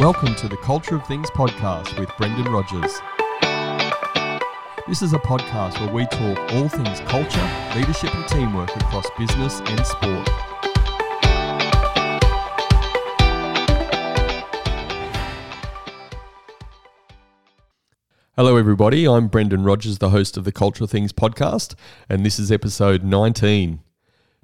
Welcome to the Culture of Things podcast with Brendan Rogers. This is a podcast where we talk all things culture, leadership, and teamwork across business and sport. Hello, everybody. I'm Brendan Rogers, the host of the Culture of Things podcast, and this is episode 19.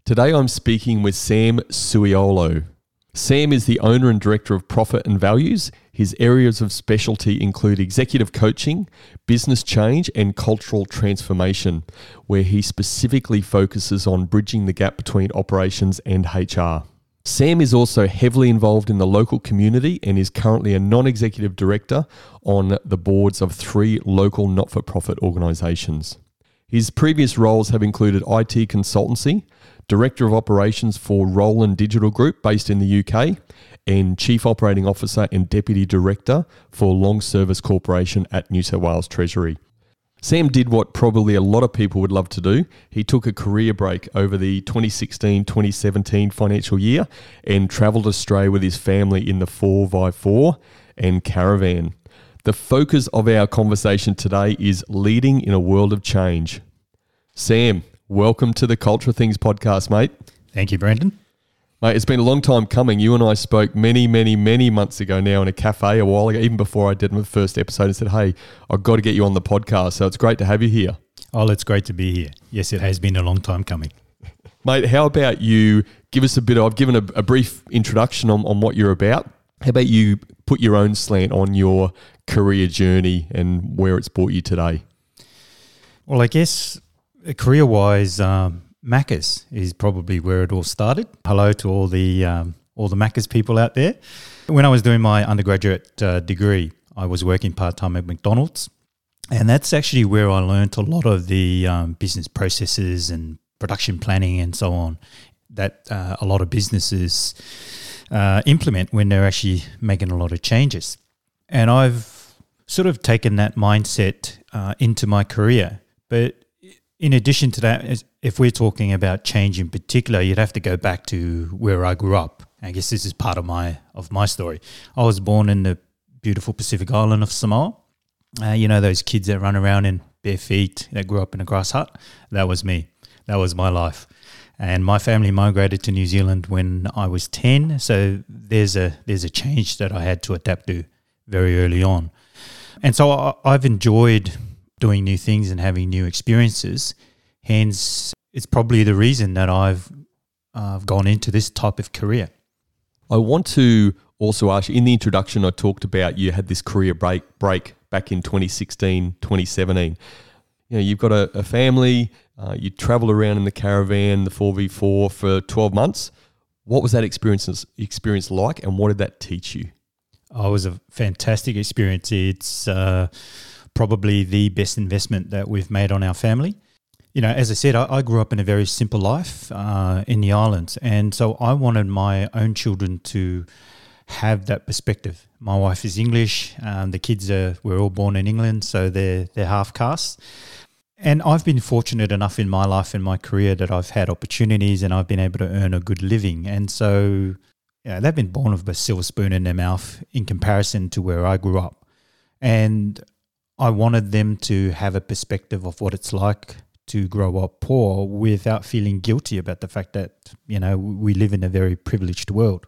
Today I'm speaking with Sam Sooialo. Sam is the owner and director of Profit and Values. His areas of specialty include executive coaching, business change, and cultural transformation, where he specifically focuses on bridging the gap between operations and HR. Sam is also heavily involved in the local community and is currently a non executive director on the boards of three local not for profit organisations. His previous roles have included IT consultancy, Director of Operations for Roland Digital Group based in the UK, and Chief Operating Officer and Deputy Director for Long Service Corporation at New South Wales Treasury. Sam did what probably a lot of people would love to do. He took a career break over the 2016 2017 financial year and travelled Australia with his family in the 4x4 and caravan. The focus of our conversation today is leading in a world of change. Sam, welcome to the Culture Things podcast, mate. Thank you, Brendan. Mate, it's been a long time coming. You and I spoke many, many, many months ago now in a cafe a while ago, even before I did my first episode and said, hey, I've got to get you on the podcast. So it's great to have you here. Oh, it's great to be here. Yes, it has been a long time coming. Mate, how about you give us a bit of, I've given a, a brief introduction on, on what you're about. How about you put your own slant on your career journey and where it's brought you today? Well, I guess career wise, um, Macca's is probably where it all started. Hello to all the um, all the Macca's people out there. When I was doing my undergraduate uh, degree, I was working part time at McDonald's, and that's actually where I learned a lot of the um, business processes and production planning and so on that uh, a lot of businesses uh, implement when they're actually making a lot of changes. And I've sort of taken that mindset uh, into my career, but in addition to that, if we're talking about change in particular, you'd have to go back to where I grew up. I guess this is part of my of my story. I was born in the beautiful Pacific island of Samoa. Uh, you know those kids that run around in bare feet that grew up in a grass hut. That was me. That was my life. And my family migrated to New Zealand when I was ten. So there's a there's a change that I had to adapt to very early on. And so I, I've enjoyed doing new things and having new experiences. Hence, it's probably the reason that I've uh, gone into this type of career. I want to also ask you in the introduction, I talked about you had this career break break back in 2016, 2017. You know, you've got a, a family, uh, you travel around in the caravan, the 4x4 for 12 months. What was that experience, experience like and what did that teach you? Oh, it was a fantastic experience. It's uh, probably the best investment that we've made on our family. You know, as I said, I, I grew up in a very simple life uh, in the islands, and so I wanted my own children to have that perspective. My wife is English. Um, the kids are we're all born in England, so they're they're half caste. And I've been fortunate enough in my life and my career that I've had opportunities and I've been able to earn a good living. And so, yeah, they've been born with a silver spoon in their mouth in comparison to where I grew up. And I wanted them to have a perspective of what it's like to grow up poor without feeling guilty about the fact that, you know, we live in a very privileged world.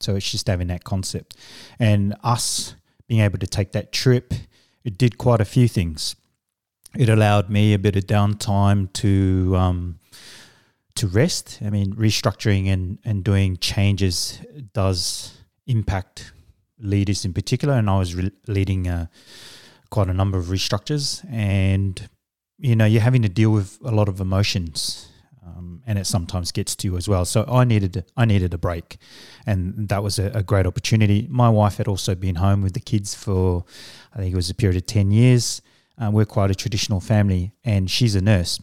So it's just having that concept. And us being able to take that trip, it did quite a few things. It allowed me a bit of downtime to um, to rest. I mean, restructuring and, and doing changes does impact leaders in particular. And I was re- leading a quite a number of restructures, and you know you're having to deal with a lot of emotions. Um, and it sometimes gets to you as well. So I needed I needed a break, and that was a, a, great opportunity. My wife had also been home with the kids for, I think it was a period of ten years. Uh, we're quite a traditional family, and she's a nurse,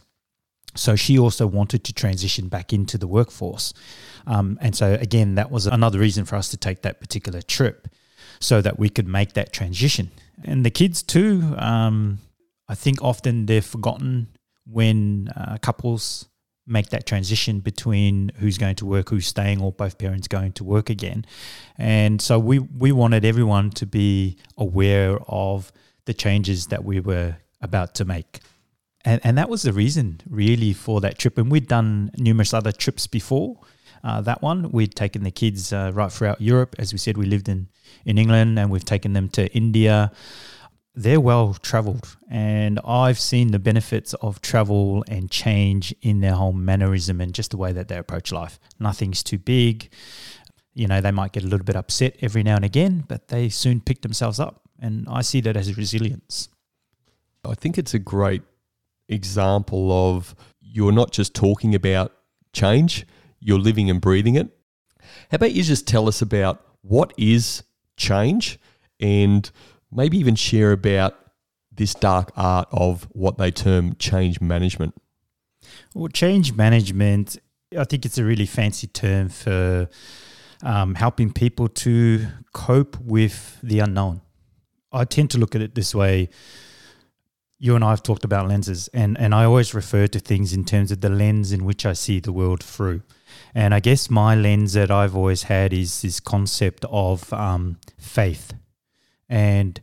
so she also wanted to transition back into the workforce. Um, and so again, that was another reason for us to take that particular trip, so that we could make that transition. And the kids too. Um, I think often they're forgotten when uh, couples make that transition between who's going to work, who's staying, or both parents going to work again. And so we we wanted everyone to be aware of the changes that we were about to make. And, and that was the reason, really, for that trip. And we'd done numerous other trips before uh, that one. We'd taken the kids uh, right throughout Europe. As we said, we lived in, in England and we've taken them to India they're well traveled and I've seen the benefits of travel and change in their whole mannerism and just the way that they approach life. Nothing's too big. You know, they might get a little bit upset every now and again, but they soon pick themselves up. And I see that as resilience. I think it's a great example of you're not just talking about change, you're living and breathing it. How about you just tell us about what is change and maybe even share about this dark art of what they term change management. Well, change management, I think it's a really fancy term for um, helping people to cope with the unknown. I tend to look at it this way. You and I have talked about lenses, and, and I always refer to things in terms of the lens in which I see the world through. And I guess my lens that I've always had is this concept of um, faith and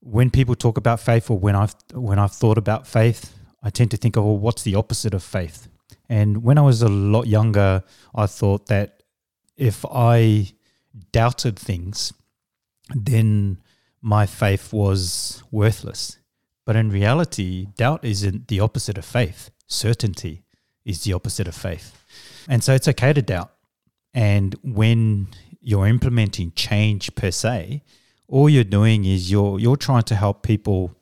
when people talk about faith, or when I've when I've thought about faith, I tend to think of well, what's the opposite of faith. And when I was a lot younger, I thought that if I doubted things, then my faith was worthless. But in reality, doubt isn't the opposite of faith. Certainty is the opposite of faith. And so it's okay to doubt. And when you're implementing change per se, all you're doing is you're you're trying to help people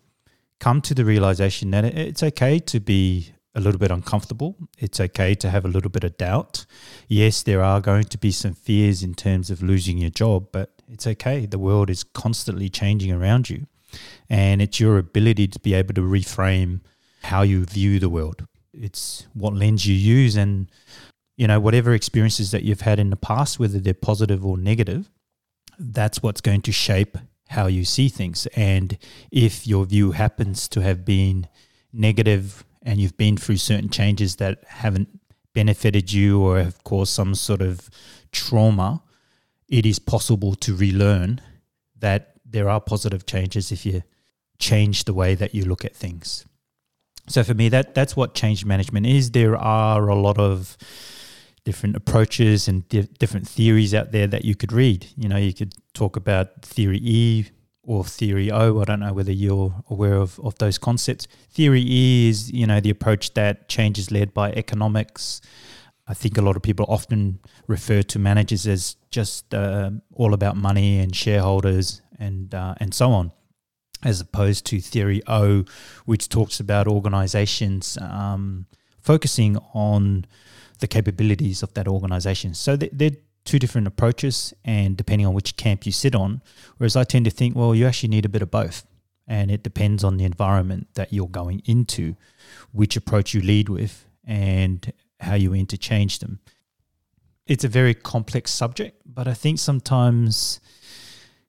come to the realization that it's okay to be a little bit uncomfortable. It's okay to have a little bit of doubt. Yes, there are going to be some fears in terms of losing your job, but it's okay. The world is constantly changing around you. And it's your ability to be able to reframe how you view the world. It's what lens you use and you know whatever experiences that you've had in the past whether they're positive or negative that's what's going to shape how you see things. And if your view happens to have been negative and you've been through certain changes that haven't benefited you or have caused some sort of trauma, it is possible to relearn that there are positive changes if you change the way that you look at things. So for me, that that's what change management is. There are a lot of different approaches and di- different theories out there that you could read. You know, you could talk about theory E or theory O. I don't know whether you're aware of, of those concepts. Theory E is, you know, the approach that change is led by economics. I think a lot of people often refer to managers as just uh, all about money and shareholders and uh, and so on, as opposed to theory O, which talks about organizations um, focusing on the capabilities of that organization. So they're two different approaches, and depending on which camp you sit on, whereas I tend to think, well, you actually need a bit of both. And it depends on the environment that you're going into, which approach you lead with, and how you interchange them. It's a very complex subject, but I think sometimes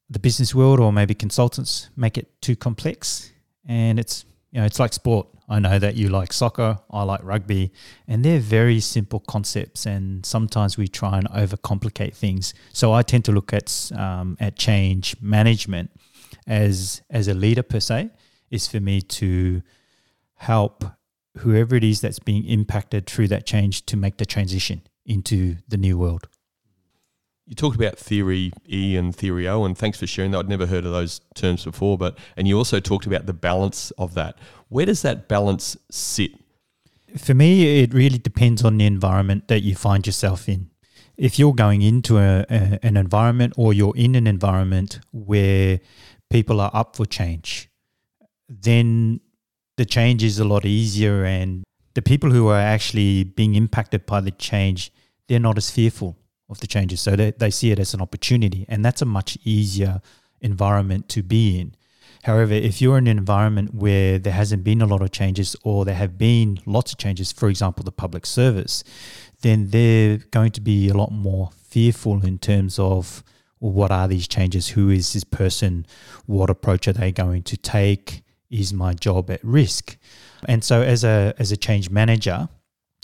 the business world or maybe consultants make it too complex. And it's you know, it's like sport. I know that you like soccer, I like rugby, and they're very simple concepts. And sometimes we try and overcomplicate things. So I tend to look at um, at change management as as a leader per se is for me to help whoever it is that's being impacted through that change to make the transition into the new world. You talked about theory E and theory O, and thanks for sharing that. I'd never heard of those terms before, but and you also talked about the balance of that. Where does that balance sit? For me, it really depends on the environment that you find yourself in. If you're going into a, a, an environment or you're in an environment where people are up for change, then the change is a lot easier and the people who are actually being impacted by the change, they're not as fearful of the changes. So they, they see it as an opportunity. And that's a much easier environment to be in. However, if you're in an environment where there hasn't been a lot of changes or there have been lots of changes, for example, the public service, then they're going to be a lot more fearful in terms of well, what are these changes? Who is this person? What approach are they going to take? Is my job at risk? And so, as a as a change manager,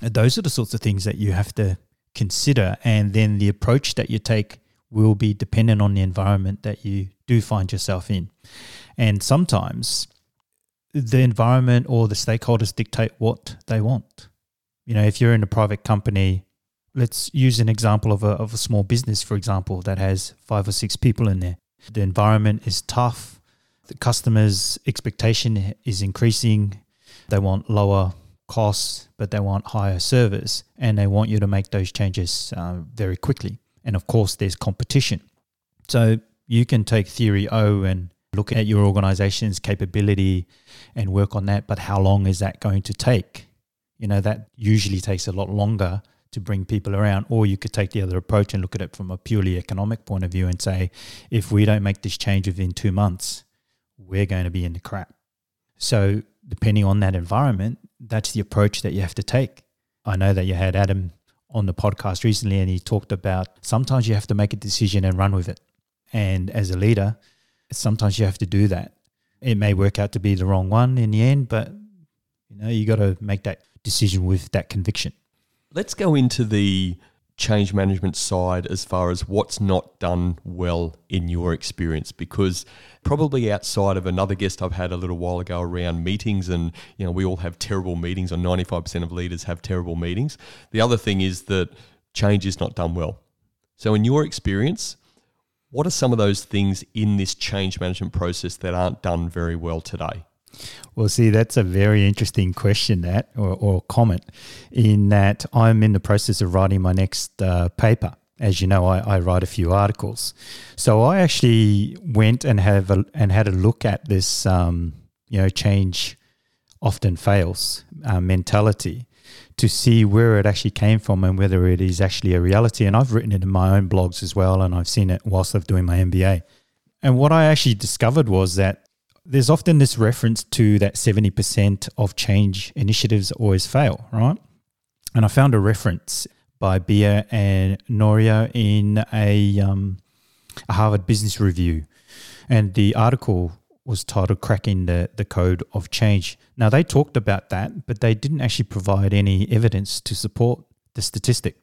those are the sorts of things that you have to consider, and then the approach that you take will be dependent on the environment that you do find yourself in. And sometimes the environment or the stakeholders dictate what they want. You know, if you're in a private company, let's use an example of a, of a small business, for example, that has five or six people in there. The environment is tough. The customer's expectation is increasing. They want lower costs, but they want higher service, and they want you to make those changes uh, very quickly. And of course, there's competition. So you can take theory O and look at your organization's capability and work on that. But how long is that going to take? You know, that usually takes a lot longer to bring people around. Or you could take the other approach and look at it from a purely economic point of view and say, if we don't make this change within two months, we're going to be in the crap. So, depending on that environment, that's the approach that you have to take. I know that you had Adam on the podcast recently and he talked about sometimes you have to make a decision and run with it. And as a leader, sometimes you have to do that. It may work out to be the wrong one in the end, but you know, you got to make that decision with that conviction. Let's go into the change management side as far as what's not done well in your experience because probably outside of another guest I've had a little while ago around meetings and you know we all have terrible meetings or 95% of leaders have terrible meetings the other thing is that change is not done well so in your experience what are some of those things in this change management process that aren't done very well today? Well, see, that's a very interesting question, that or, or comment, in that I'm in the process of writing my next uh, paper. As you know, I, I, write a few articles, so I actually went and have a, and had a look at this, um, you know, change often fails uh, mentality, to see where it actually came from and whether it is actually a reality. And I've written it in my own blogs as well, and I've seen it whilst I'm doing my MBA. And what I actually discovered was that there's often this reference to that 70% of change initiatives always fail, right? And I found a reference by Beer and Nohria in a, um, a Harvard Business Review. And the article was titled Cracking the, the Code of Change. Now, they talked about that, but they didn't actually provide any evidence to support the statistic.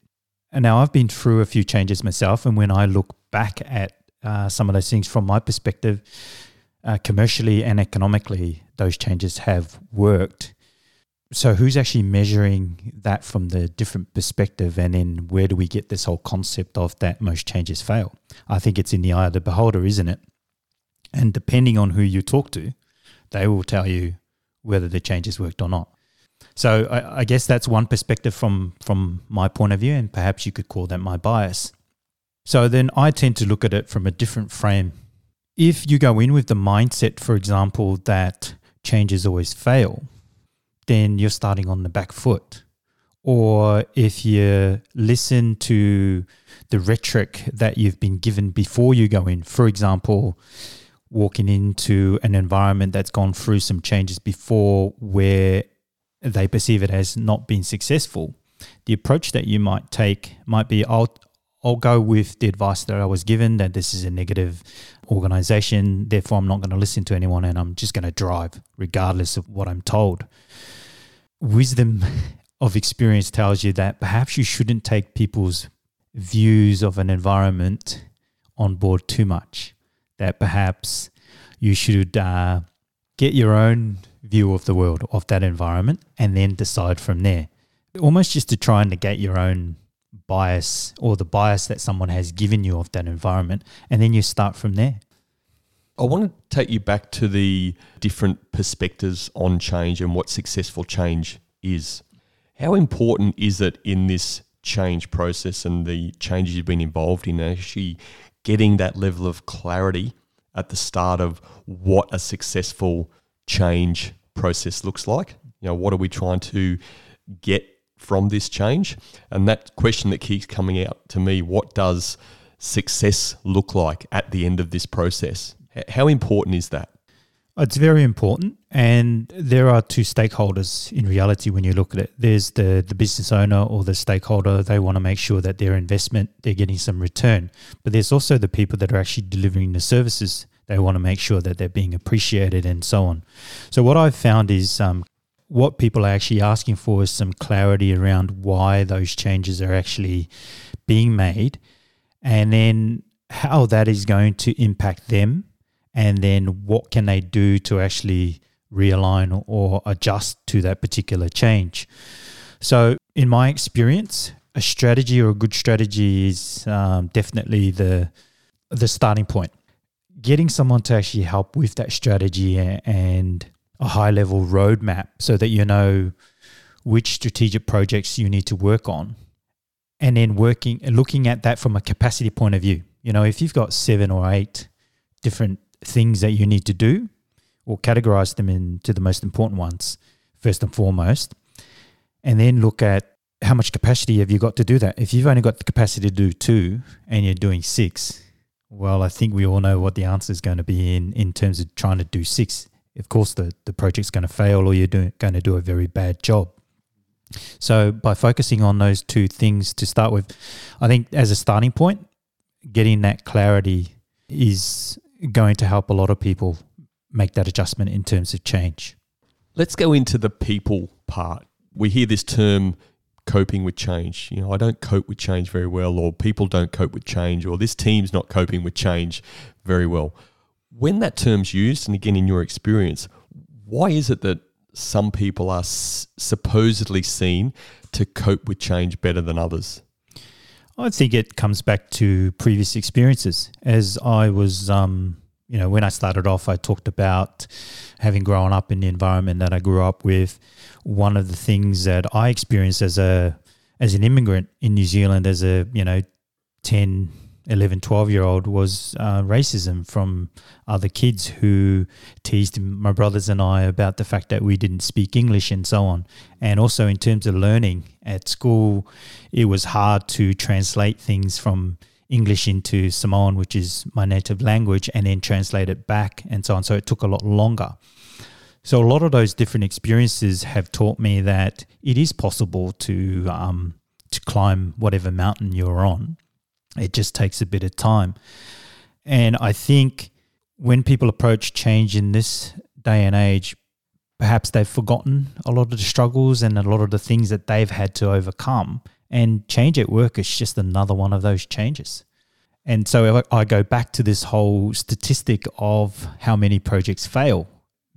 And now I've been through a few changes myself, and when I look back at uh, some of those things from my perspective, uh, commercially and economically, those changes have worked. So, who's actually measuring that from the different perspective? And then, where do we get this whole concept of that most changes fail? I think it's in the eye of the beholder, isn't it? And depending on who you talk to, they will tell you whether the changes worked or not. So I, I, guess that's one perspective from from my point of view, and perhaps you could call that my bias. So then I tend to look at it from a different frame. If you go in with the mindset, for example, that changes always fail, then you're starting on the back foot. Or if you listen to the rhetoric that you've been given before you go in, for example, walking into an environment that's gone through some changes before where they perceive it as not being successful, the approach that you might take might be I'll I'll go with the advice that I was given that this is a negative organization, therefore I'm not going to listen to anyone and I'm just going to drive regardless of what I'm told. Wisdom of experience tells you that perhaps you shouldn't take people's views of an environment on board too much that perhaps you should uh, get your own view of the world, of that environment, and then decide from there. Almost just to try and negate your own bias or the bias that someone has given you of that environment, and then you start from there. I want to take you back to the different perspectives on change and what successful change is. How important is it in this change process and the changes you've been involved in actually getting that level of clarity at the start of what a successful change process looks like. You know, what are we trying to get from this change? And that question that keeps coming out to me what does success look like at the end of this process? How important is that? It's very important. And there are two stakeholders in reality when you look at it. There's the, the business owner or the stakeholder. They want to make sure that their investment, they're getting some return. But there's also the people that are actually delivering the services. They want to make sure that they're being appreciated and so on. So, what I've found is um, what people are actually asking for is some clarity around why those changes are actually being made and then how that is going to impact them and then what can they do to actually realign or adjust to that particular change. So in my experience a strategy or a good strategy is um, definitely the the starting point. Getting someone to actually help with that strategy and a high level roadmap so that you know which strategic projects you need to work on and then working looking at that from a capacity point of view. You know if you've got seven or eight different things that you need to do or categorize them into the most important ones first and foremost and then look at how much capacity have you got to do that. If you've only got the capacity to do two and you're doing six well i think we all know what the answer is going to be in in terms of trying to do six of course the, the project's going to fail or you're going to do a very bad job so by focusing on those two things to start with, I think as a starting point, getting that clarity is going to help a lot of people make that adjustment in terms of change. Let's go into the people part. We hear this term coping with change. You know, I don't cope with change very well, or people don't cope with change, or this team's not coping with change very well. When that term's used, and again in your experience, why is it that some people are s- supposedly seen to cope with change better than others? I think it comes back to previous experiences. As I was, um, you know, when I started off, I talked about having grown up in the environment that I grew up with. One of the things that I experienced as a as an immigrant in New Zealand, as a you know, 10, 11, 12 year old was uh, racism from other kids who teased my brothers and I about the fact that we didn't speak English and so on. And also in terms of learning at school, it was hard to translate things from English into Samoan, which is my native language, and then translate it back and so on. So it took a lot longer. So a lot of those different experiences have taught me that it is possible to um, to climb whatever mountain you're on it just takes a bit of time. And I think when people approach change in this day and age, perhaps they've forgotten a lot of the struggles and a lot of the things that they've had to overcome. And change at work is just another one of those changes. And so I go back to this whole statistic of how many projects fail.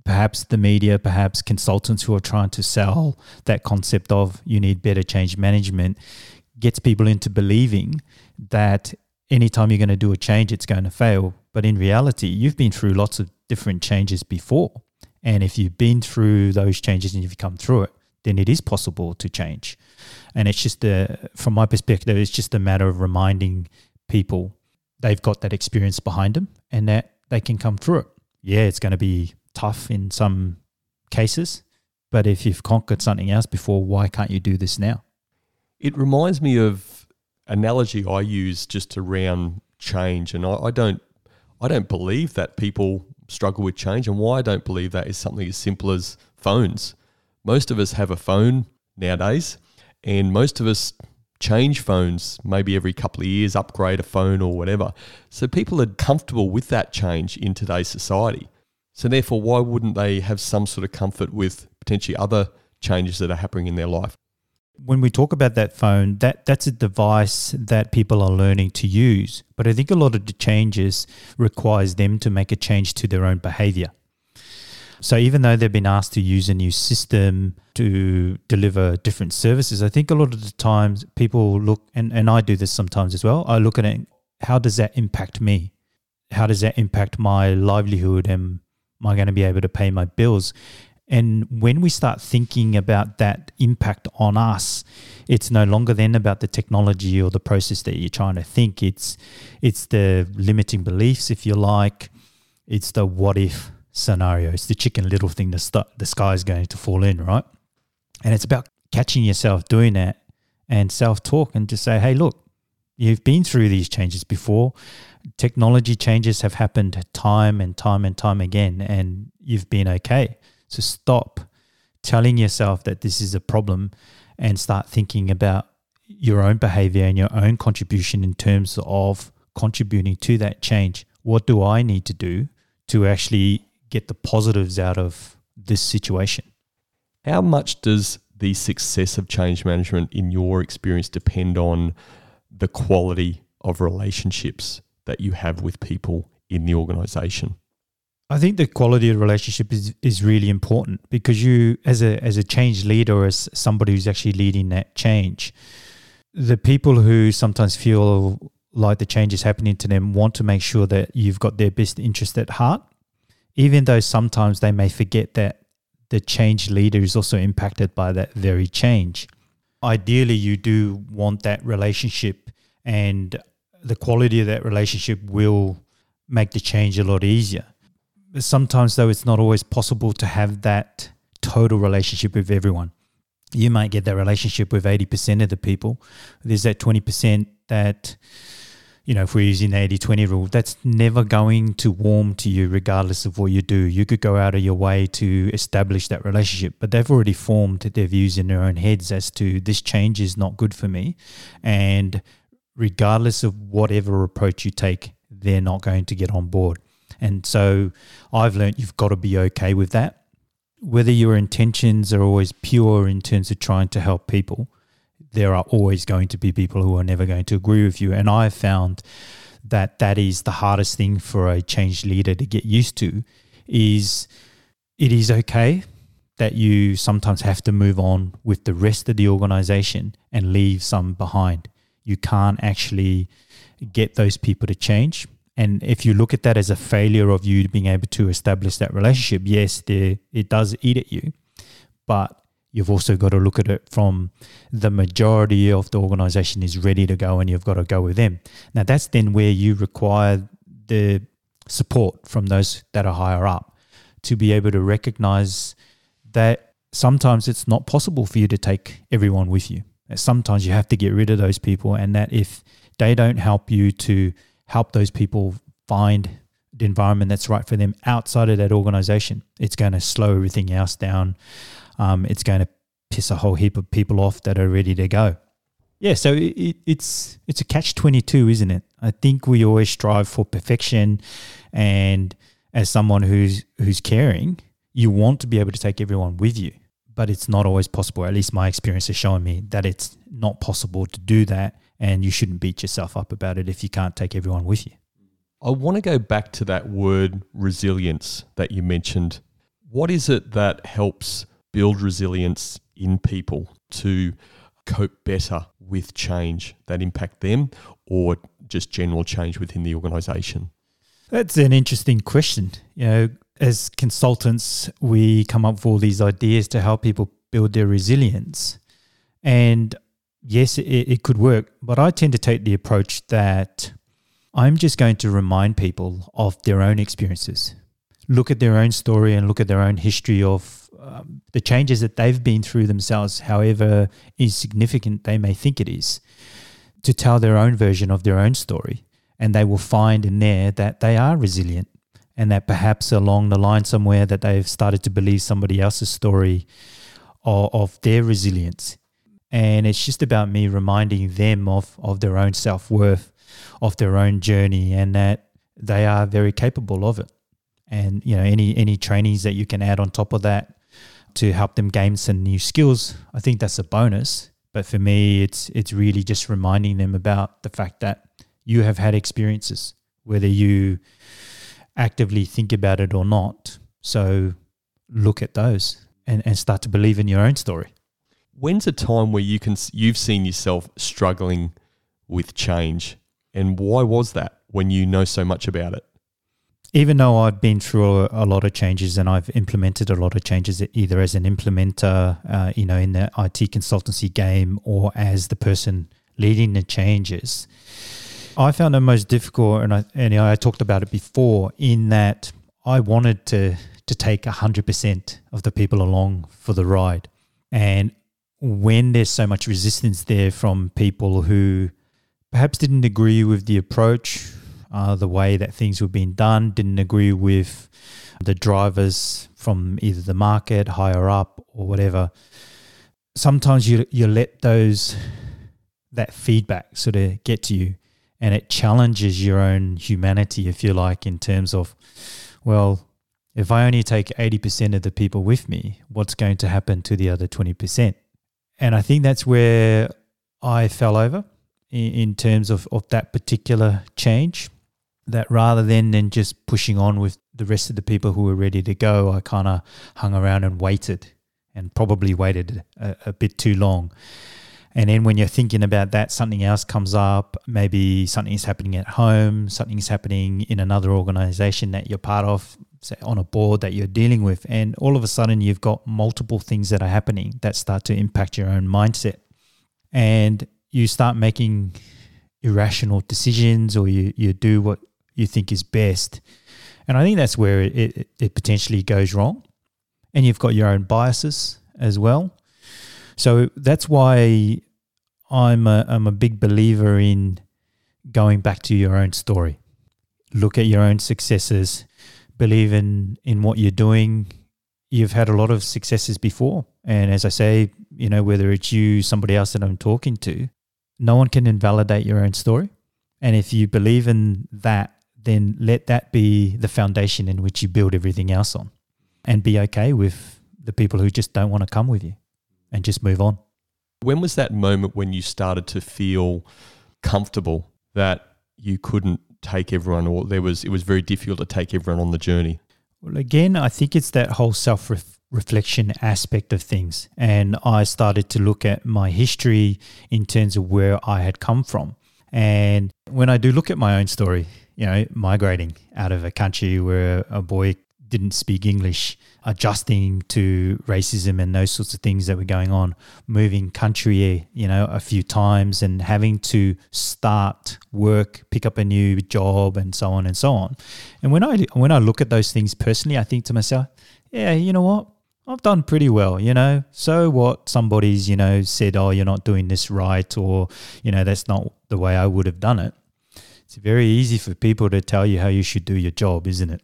Perhaps the media, perhaps consultants who are trying to sell that concept of you need better change management gets people into believing that anytime you're going to do a change, it's going to fail. But in reality, you've been through lots of different changes before. And if you've been through those changes and you've come through it, then it is possible to change. And it's just, a, from my perspective, it's just a matter of reminding people they've got that experience behind them and that they can come through it. Yeah, it's going to be tough in some cases, but if you've conquered something else before, why can't you do this now? It reminds me of analogy I use just around change, and I, I don't I don't believe that people struggle with change, and why I don't believe that is something as simple as phones. Most of us have a phone nowadays, and most of us change phones maybe every couple of years, upgrade a phone or whatever. So people are comfortable with that change in today's society. So therefore, why wouldn't they have some sort of comfort with potentially other changes that are happening in their life? When we talk about that phone, that that's a device that people are learning to use. But I think a lot of the changes requires them to make a change to their own behavior. So even though they've been asked to use a new system to deliver different services, I think a lot of the times people look and, and I do this sometimes as well. I look at it, how does that impact me? How does that impact my livelihood? Am I going to be able to pay my bills? And when we start thinking about that impact on us, it's no longer then about the technology or the process that you're trying to think. It's it's the limiting beliefs, if you like. It's the what if scenario. It's the chicken little thing. The st- the sky is going to fall in, right? And it's about catching yourself doing that and self talk and just say, hey, look, you've been through these changes before. Technology changes have happened time and time and time again, and you've been okay. So stop telling yourself that this is a problem and start thinking about your own behavior and your own contribution in terms of contributing to that change. What do I need to do to actually get the positives out of this situation? How much does the success of change management, in your experience, depend on the quality of relationships that you have with people in the organization? I think the quality of the relationship is, is really important because you, as a as a change leader, as somebody who's actually leading that change, the people who sometimes feel like the change is happening to them want to make sure that you've got their best interest at heart, even though sometimes they may forget that the change leader is also impacted by that very change. Ideally, you do want that relationship, and the quality of that relationship will make the change a lot easier. Sometimes, though, it's not always possible to have that total relationship with everyone. You might get that relationship with 80% of the people. There's that 20% that you know, if we're using the 80 20 rule, that's never going to warm to you regardless of what you do. You could go out of your way to establish that relationship, but they've already formed their views in their own heads as to this change is not good for me. And regardless of whatever approach you take, they're not going to get on board. And so I've learned you've got to be okay with that. Whether your intentions are always pure in terms of trying to help people, there are always going to be people who are never going to agree with you. And I found that that is the hardest thing for a change leader to get used to is it is okay that you sometimes have to move on with the rest of the organization and leave some behind. You can't actually get those people to change. And if you look at that as a failure of you being able to establish that relationship, yes, there, it does eat at you. But you've also got to look at it from the majority of the organization is ready to go and you've got to go with them. Now, that's then where you require the support from those that are higher up to be able to recognize that sometimes it's not possible for you to take everyone with you. Sometimes you have to get rid of those people, and that if they don't help you to help those people find the environment that's right for them outside of that organization, it's going to slow everything else down um, it's going to piss a whole heap of people off that are ready to go. Yeah, so it, it's it's a catch twenty two, isn't it? I think we always strive for perfection, and as someone who's who's caring, you want to be able to take everyone with you, but it's not always possible. At least my experience has shown me that it's not possible to do that, and you shouldn't beat yourself up about it if you can't take everyone with you. I want to go back to that word resilience that you mentioned. What is it that helps build resilience in people to cope better with change that impact them or just general change within the organization? That's an interesting question. You know, as consultants, we come up with all these ideas to help people build their resilience. And yes, it, it could work, but I tend to take the approach that I'm just going to remind people of their own experiences. Look at their own story and look at their own history of um, the changes that they've been through themselves, however insignificant they may think it is, to tell their own version of their own story. And they will find in there that they are resilient and that perhaps along the line somewhere that they've started to believe somebody else's story of, of their resilience. And it's just about me reminding them of, of their own self worth, of their own journey, and that they are very capable of it. And you know, any any trainings that you can add on top of that to help them gain some new skills, I think that's a bonus. But for me, it's it's really just reminding them about the fact that you have had experiences, whether you actively think about it or not. So look at those and, and start to believe in your own story. When's a time where you can you've seen yourself struggling with change, and why was that? When you know so much about it even though I've been through a, a, lot of changes and I've implemented a lot of changes, either as an implementer, uh, you know, in the IT consultancy game, or as the person leading the changes, I found it most difficult, and I and I talked about it before, in that I wanted to to take hundred percent of the people along for the ride, and when there's so much resistance there from people who perhaps didn't agree with the approach, uh, the way that things were being done, didn't agree with the drivers from either the market, higher up, or whatever. Sometimes you you let those that feedback sort of get to you, and it challenges your own humanity, if you like, in terms of, well, if I only take 80% of the people with me, what's going to happen to the other 20%? And I think that's where I fell over in, in terms of, of that particular change. That rather than, than just pushing on with the rest of the people who were ready to go, I kind of hung around and waited and probably waited a, a bit too long. And then when you're thinking about that, something else comes up. Maybe something's happening at home, something's happening in another organization that you're part of, say on a board that you're dealing with. And all of a sudden, you've got multiple things that are happening that start to impact your own mindset. And you start making irrational decisions or you, you do what you think is best. And I think that's where it, it, it potentially goes wrong. And you've got your own biases as well so that's why I'm a, I'm a big believer in going back to your own story. Look at your own successes, believe in, in what you're doing. You've had a lot of successes before. And as I say, you know, whether it's you, somebody else that I'm talking to, no one can invalidate your own story. And if you believe in that, then let that be the foundation in which you build everything else on and be okay with the people who just don't want to come with you and just move on. When was that moment when you started to feel comfortable that you couldn't take everyone or there was it was very difficult to take everyone on the journey? Well, again, I think it's that whole self reflection aspect of things. And I started to look at my history in terms of where I had come from. And when I do look at my own story, you know, migrating out of a country where a boy didn't speak English, adjusting to racism and those sorts of things that were going on, moving country, you know, a few times and having to start work, pick up a new job and so on and so on. And when I when I look at those things personally, I think to myself, yeah, you know what? I've done pretty well, you know. So what somebody's, you know, said, "Oh, you're not doing this right," or, you know, that's not the way I would have done it. It's very easy for people to tell you how you should do your job, isn't it?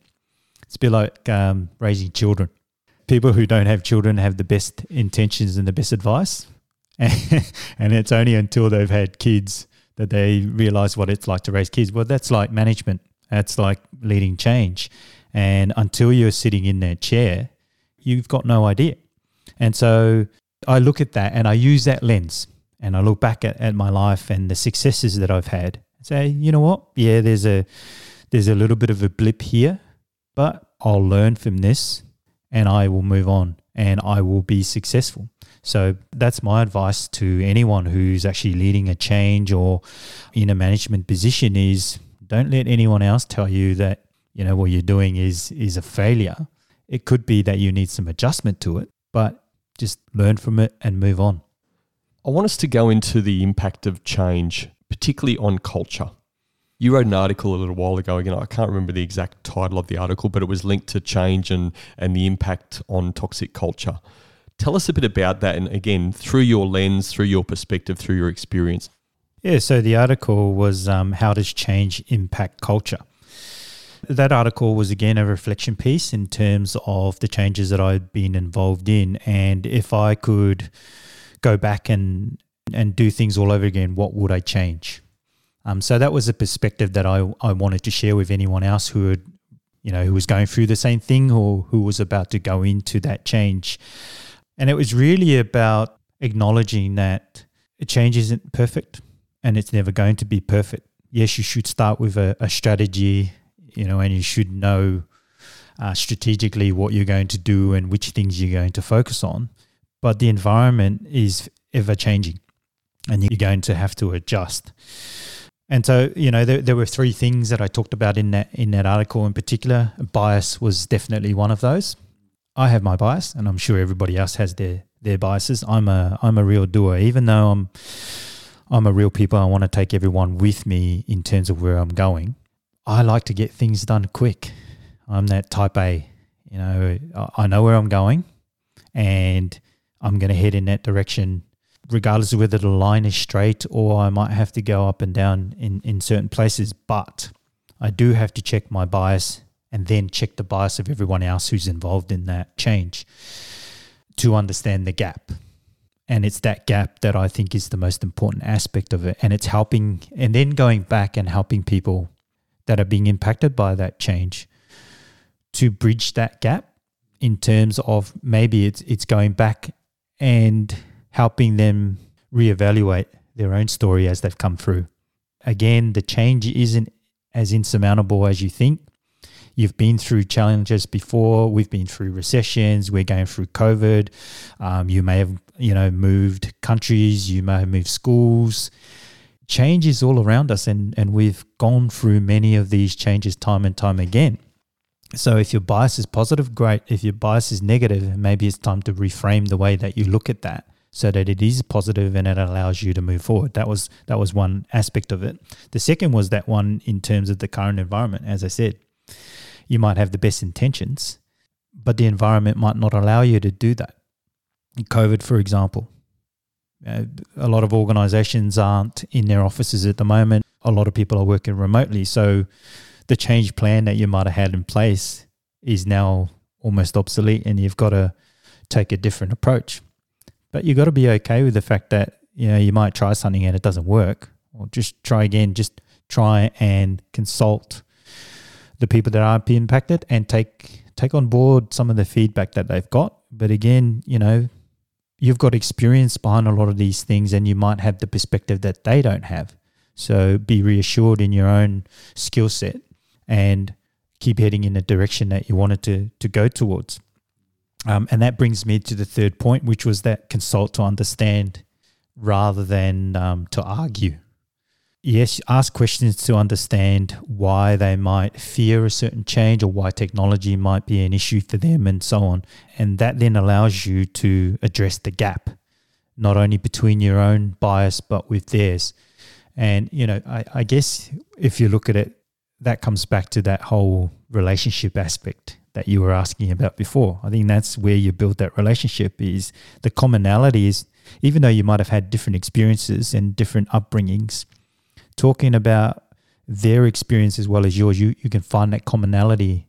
It's a bit like um, raising children. People who don't have children have the best intentions and the best advice. and it's only until they've had kids that they realize what it's like to raise kids. Well, that's like management, that's like leading change. And until you're sitting in that chair, you've got no idea. And so I look at that and I use that lens and I look back at, at my life and the successes that I've had and say, you know what? Yeah, there's a there's a little bit of a blip here, but I'll learn from this and I will move on and I will be successful. So that's my advice to anyone who's actually leading a change or in a management position is don't let anyone else tell you that you know what you're doing is is a failure. It could be that you need some adjustment to it, but just learn from it and move on. I want us to go into the impact of change, particularly on culture. You wrote an article a little while ago. Again, I can't remember the exact title of the article, but it was linked to change and, and the impact on toxic culture. Tell us a bit about that, and again, through your lens, through your perspective, through your experience. Yeah, so the article was um, How Does Change Impact Culture? That article was again a reflection piece in terms of the changes that I'd been involved in. And if I could go back and, and do things all over again, what would I change? Um, so that was a perspective that I, I wanted to share with anyone else who had, you know, who was going through the same thing or who was about to go into that change. And it was really about acknowledging that a change isn't perfect and it's never going to be perfect. Yes, you should start with a, a strategy, you know, and you should know uh, strategically what you're going to do and which things you're going to focus on. But the environment is ever changing and you're going to have to adjust. And so, you know, there, there were three things that I talked about in that in that article in particular. Bias was definitely one of those. I have my bias, and I'm sure everybody else has their their biases. I'm a I'm a real doer, even though I'm I'm a real people. I want to take everyone with me in terms of where I'm going. I like to get things done quick. I'm that type A. You know, I know where I'm going, and I'm going to head in that direction regardless of whether the line is straight or I might have to go up and down in, in certain places. But I do have to check my bias and then check the bias of everyone else who's involved in that change to understand the gap. And it's that gap that I think is the most important aspect of it. And it's helping, and then going back and helping people that are being impacted by that change to bridge that gap in terms of maybe it's it's going back and helping them reevaluate their own story as they've come through. Again, the change isn't as insurmountable as you think. You've been through challenges before. We've been through recessions. We're going through COVID. Um, you may have, you know, moved countries. You may have moved schools. Change is all around us, and and we've gone through many of these changes time and time again. So if your bias is positive, great. If your bias is negative, maybe it's time to reframe the way that you look at that so that it is positive and it allows you to move forward. That was that was one aspect of it. The second was that one in terms of the current environment. As I said, you might have the best intentions, but the environment might not allow you to do that. COVID, for example, uh, a lot of organizations aren't in their offices at the moment. A lot of people are working remotely, so the change plan that you might have had in place is now almost obsolete, and you've got to take a different approach. But you've got to be okay with the fact that you know you might try something and it doesn't work, or just try again. Just try and consult the people that are impacted and take take on board some of the feedback that they've got. But again, you know, you've got experience behind a lot of these things, and you might have the perspective that they don't have. So be reassured in your own skill set and keep heading in the direction that you wanted to to go towards. Um, and that brings me to the third point, which was that consult to understand rather than um, to argue. Yes, ask questions to understand why they might fear a certain change or why technology might be an issue for them and so on. And that then allows you to address the gap, not only between your own bias, but with theirs. And, you know, I, I guess if you look at it, that comes back to that whole relationship aspect that you were asking about before. I think that's where you build that relationship is the commonality is even though you might have had different experiences and different upbringings, talking about their experience as well as yours, you, you can find that commonality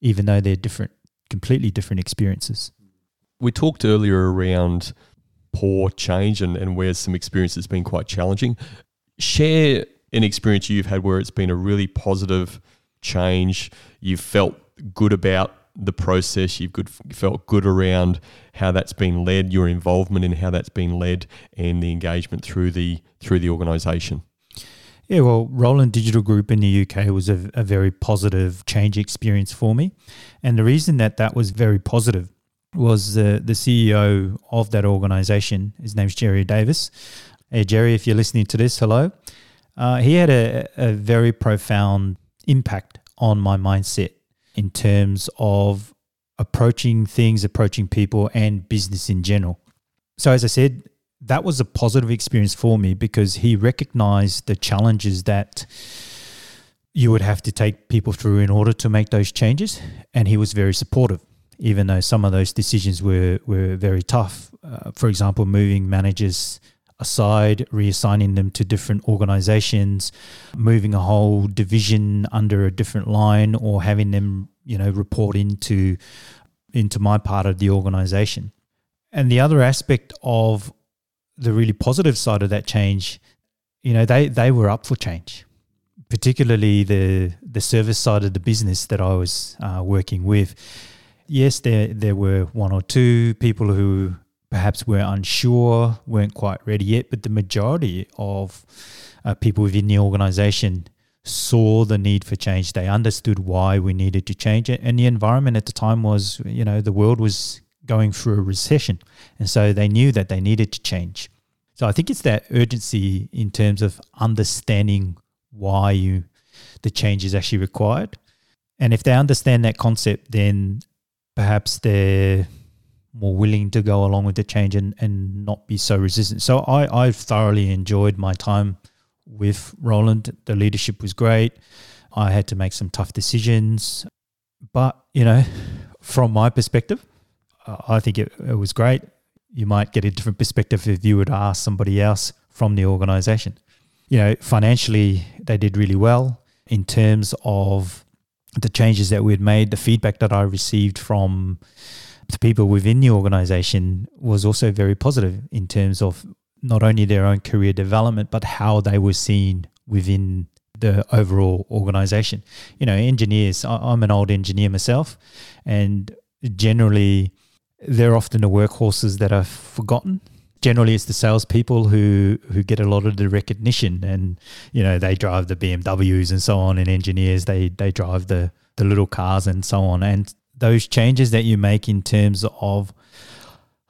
even though they're different, completely different experiences. We talked earlier around poor change and, and where some experience has been quite challenging. Share an experience you've had where it's been a really positive change. You've felt good about the process. You've good, felt good around how that's been led, your involvement in how that's been led, and the engagement through the through the organisation. Yeah, well, Roland Digital Group in the UK was a, a very positive change experience for me, and the reason that that was very positive was the the CEO of that organisation. His name's Jerry Davis. Hey, Jerry, if you're listening to this, hello. Uh, he had a, a very profound impact on my mindset in terms of approaching things, approaching people, and business in general. So, as I said, that was a positive experience for me because he recognized the challenges that you would have to take people through in order to make those changes. And he was very supportive, even though some of those decisions were, were very tough. Uh, for example, moving managers aside, reassigning them to different organizations, moving a whole division under a different line, or having them, you know, report into into my part of the organization. And the other aspect of the really positive side of that change, you know, they they were up for change, particularly the the service side of the business that I was uh, working with. Yes, there there were one or two people who perhaps were unsure, weren't quite ready yet, but the majority of uh, people within the organization saw the need for change. They understood why we needed to change it. And the environment at the time was, you know, the world was going through a recession. And so they knew that they needed to change. So I think it's that urgency in terms of understanding why you the change is actually required. And if they understand that concept, then perhaps they're more willing to go along with the change and, and not be so resistant. So I, I thoroughly enjoyed my time with Roland. The leadership was great. I had to make some tough decisions. But, you know, from my perspective, I think it, it was great. you might get a different perspective if you would ask somebody else from the organization. You know, financially, they did really well in terms of the changes that we had made, the feedback that I received from the people within the organization was also very positive in terms of not only their own career development, but how they were seen within the overall organization. You know, engineers, I'm an old engineer myself, and generally, they're often the workhorses that are forgotten. Generally, it's the salespeople who who get a lot of the recognition, and you know they drive the BMWs and so on, and engineers they they drive the the little cars and so on. And those changes that you make in terms of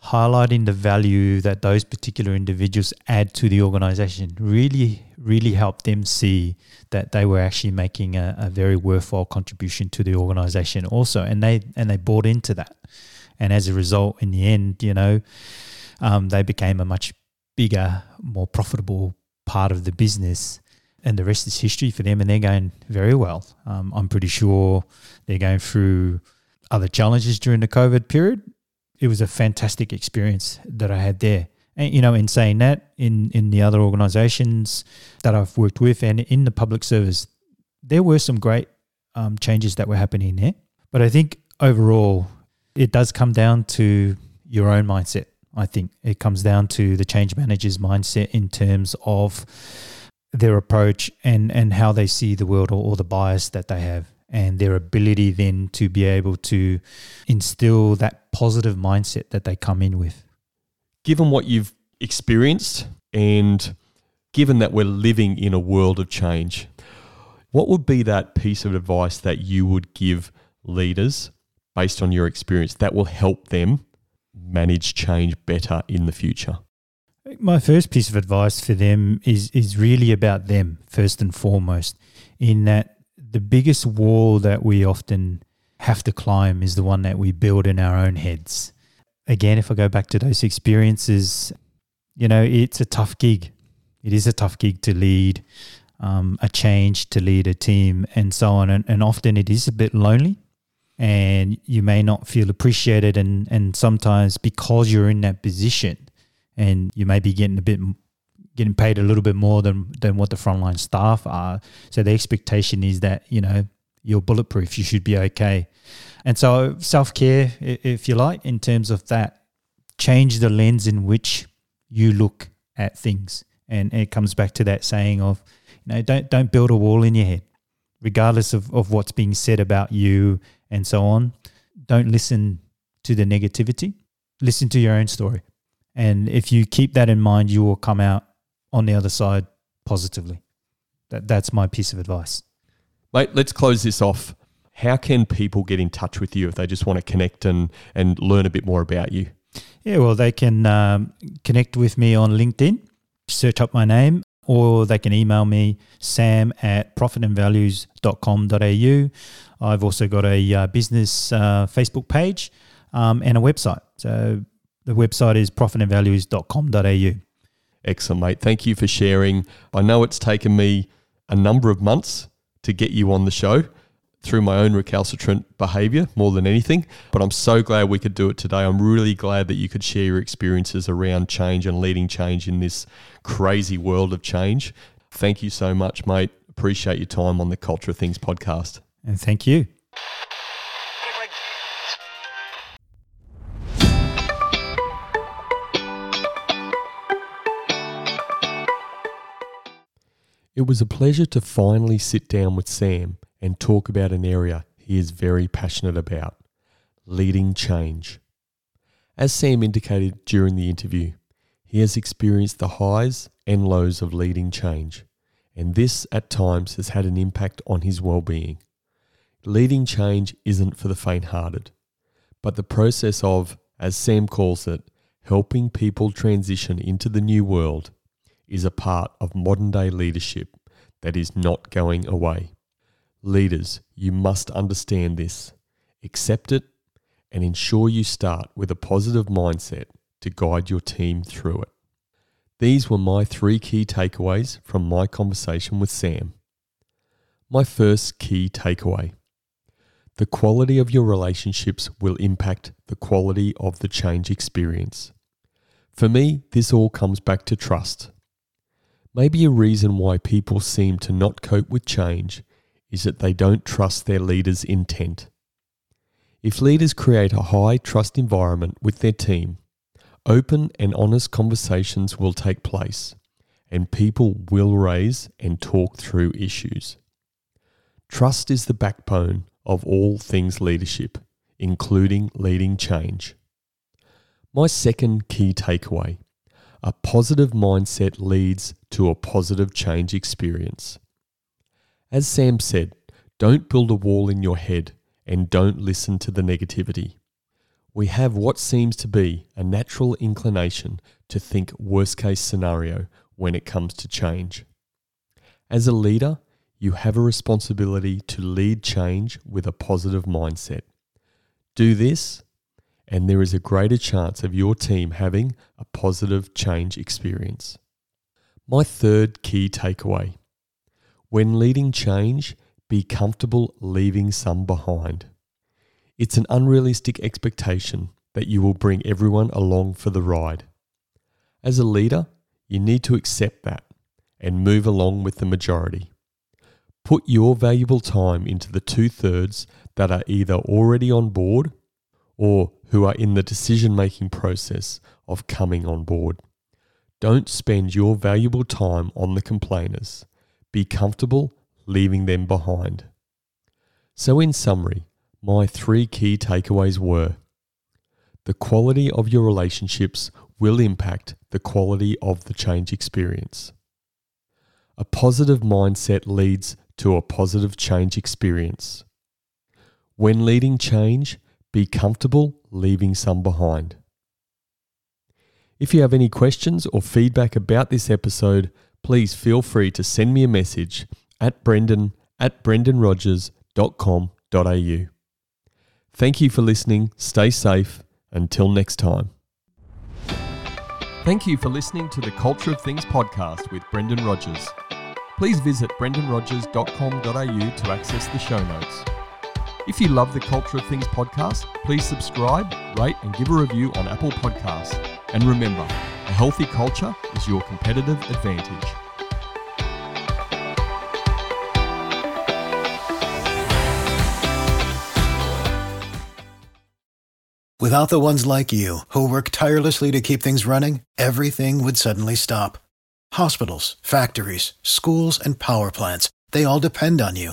highlighting the value that those particular individuals add to the organization really really helped them see that they were actually making a, a, very worthwhile contribution to the organization also and they and they bought into that. And as a result in the end you know um, they became a much bigger more profitable part of the business and the rest is history for them and they're going very well. Um, i'm pretty sure they're going through other challenges during the covid period it was a fantastic experience that I had there. And you know, in saying that, in in the other organisations that I've worked with and in the public service, there were some great um, changes that were happening there. But I think overall, it does come down to your own mindset. I think it comes down to the change manager's mindset in terms of their approach and and how they see the world or, or the bias that they have and their ability then to be able to instill that positive mindset that they come in with. Given what you've experienced and given that we're living in a world of change, what would be that piece of advice that you would give leaders based on your experience that will help them manage change better in the future? My first piece of advice for them is is really about them first and foremost in that the biggest wall that we often have to climb is the one that we build in our own heads. Again, if I go back to those experiences, you know, it's a tough gig. It is a tough gig to lead um, a change, to lead a team, and so on. And, and often it is a bit lonely and you may not feel appreciated. And, and sometimes because you're in that position and you may be getting a bit getting paid a little bit more than than what the frontline staff are. So the expectation is that you know you're bulletproof. You should be okay. And so self care, if you like, in terms of that, change the lens in which you look at things. And it comes back to that saying of, you know, don't don't build a wall in your head, regardless of, of what's being said about you and so on. Don't listen to the negativity. Listen to your own story. And if you keep that in mind, you will come out on the other side positively. That, that's my piece of advice. Mate, let's close this off. How can people get in touch with you if they just want to connect and, and learn a bit more about you? Yeah, well, they can um, connect with me on LinkedIn, search up my name, or they can email me, sam at profitandvalues.com.au. I've also got a uh, business uh, Facebook page um, and a website. So the website is profitandvalues.com.au. Excellent, mate. Thank you for sharing. I know it's taken me a number of months to get you on the show through my own recalcitrant behavior more than anything, but I'm so glad we could do it today. I'm really glad that you could share your experiences around change and leading change in this crazy world of change. Thank you so much, mate. Appreciate your time on the Culture of Things podcast. And thank you. It was a pleasure to finally sit down with Sam and talk about an area he is very passionate about leading change. As Sam indicated during the interview, he has experienced the highs and lows of leading change, and this at times has had an impact on his well being. Leading change isn't for the faint hearted, but the process of, as Sam calls it, helping people transition into the new world is a part of modern day leadership that is not going away. Leaders, you must understand this, accept it, and ensure you start with a positive mindset to guide your team through it. These were my three key takeaways from my conversation with Sam. My first key takeaway the quality of your relationships will impact the quality of the change experience. For me, this all comes back to trust. Maybe a reason why people seem to not cope with change is that they don't trust their leader's intent. If leaders create a high trust environment with their team, open and honest conversations will take place and people will raise and talk through issues. Trust is the backbone of all things leadership, including leading change. My second key takeaway a positive mindset leads to a positive change experience. As Sam said, don't build a wall in your head and don't listen to the negativity. We have what seems to be a natural inclination to think worst case scenario when it comes to change. As a leader, you have a responsibility to lead change with a positive mindset. Do this, and there is a greater chance of your team having a positive change experience. My third key takeaway when leading change, be comfortable leaving some behind. It's an unrealistic expectation that you will bring everyone along for the ride. As a leader, you need to accept that and move along with the majority. Put your valuable time into the two thirds that are either already on board or who are in the decision making process of coming on board. Don't spend your valuable time on the complainers. Be comfortable leaving them behind. So, in summary, my three key takeaways were the quality of your relationships will impact the quality of the change experience. A positive mindset leads to a positive change experience. When leading change, be comfortable leaving some behind. If you have any questions or feedback about this episode, please feel free to send me a message at brendan at brendanrogers.com.au. Thank you for listening. Stay safe. Until next time. Thank you for listening to the Culture of Things podcast with Brendan Rogers. Please visit brendanrogers.com.au to access the show notes. If you love the Culture of Things podcast, please subscribe, rate, and give a review on Apple Podcasts. And remember, a healthy culture is your competitive advantage. Without the ones like you, who work tirelessly to keep things running, everything would suddenly stop. Hospitals, factories, schools, and power plants, they all depend on you.